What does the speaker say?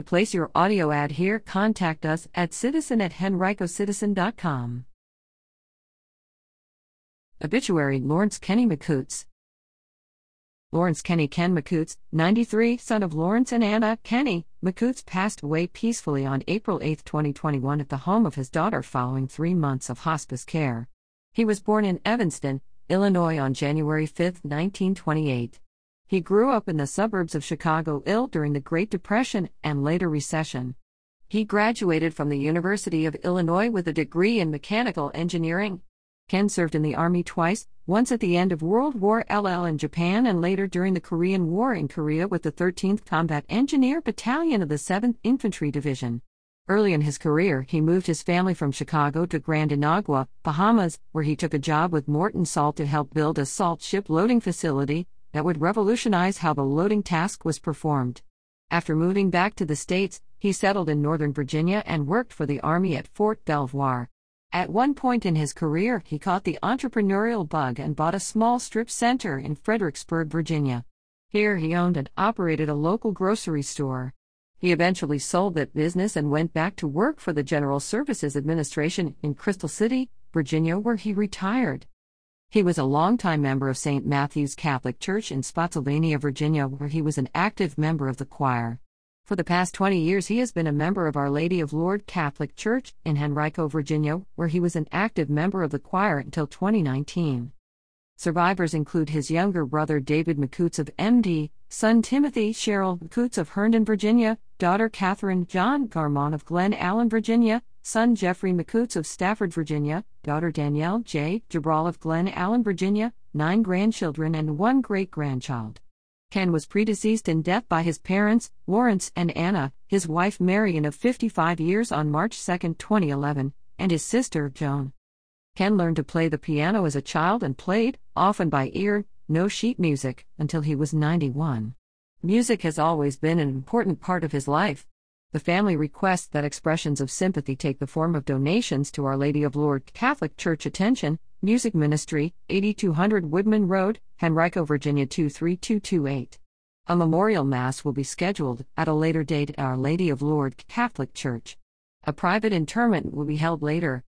To place your audio ad here, contact us at citizen at henricocitizen.com. Obituary Lawrence Kenny McCoots. Lawrence Kenny Ken McCoots, 93, son of Lawrence and Anna Kenny, McCoots passed away peacefully on April 8, 2021, at the home of his daughter following three months of hospice care. He was born in Evanston, Illinois on January 5, 1928. He grew up in the suburbs of Chicago ill during the Great Depression and later recession. He graduated from the University of Illinois with a degree in mechanical engineering. Ken served in the Army twice, once at the end of World War LL in Japan and later during the Korean War in Korea with the 13th Combat Engineer Battalion of the 7th Infantry Division. Early in his career, he moved his family from Chicago to Grand Inagua, Bahamas, where he took a job with Morton Salt to help build a salt ship loading facility that would revolutionize how the loading task was performed. After moving back to the States, he settled in Northern Virginia and worked for the Army at Fort Belvoir. At one point in his career, he caught the entrepreneurial bug and bought a small strip center in Fredericksburg, Virginia. Here he owned and operated a local grocery store. He eventually sold that business and went back to work for the General Services Administration in Crystal City, Virginia, where he retired. He was a longtime member of St. Matthew's Catholic Church in Spotsylvania, Virginia, where he was an active member of the choir. For the past 20 years, he has been a member of Our Lady of Lourdes Catholic Church in Henrico, Virginia, where he was an active member of the choir until 2019. Survivors include his younger brother David McCoots of MD, son Timothy Cheryl McCoots of Herndon, Virginia, daughter Catherine John Garmon of Glen Allen, Virginia, son Jeffrey McCoots of Stafford, Virginia, daughter Danielle J. Jabral of Glen Allen, Virginia, nine grandchildren and one great grandchild. Ken was predeceased in death by his parents, Lawrence and Anna, his wife Marion of 55 years on March 2, 2011, and his sister, Joan. Ken learned to play the piano as a child and played, often by ear, no sheet music, until he was 91. Music has always been an important part of his life. The family requests that expressions of sympathy take the form of donations to Our Lady of Lourdes Catholic Church Attention, Music Ministry, 8200 Woodman Road, Henrico, Virginia 23228. A memorial mass will be scheduled at a later date at Our Lady of Lourdes Catholic Church. A private interment will be held later.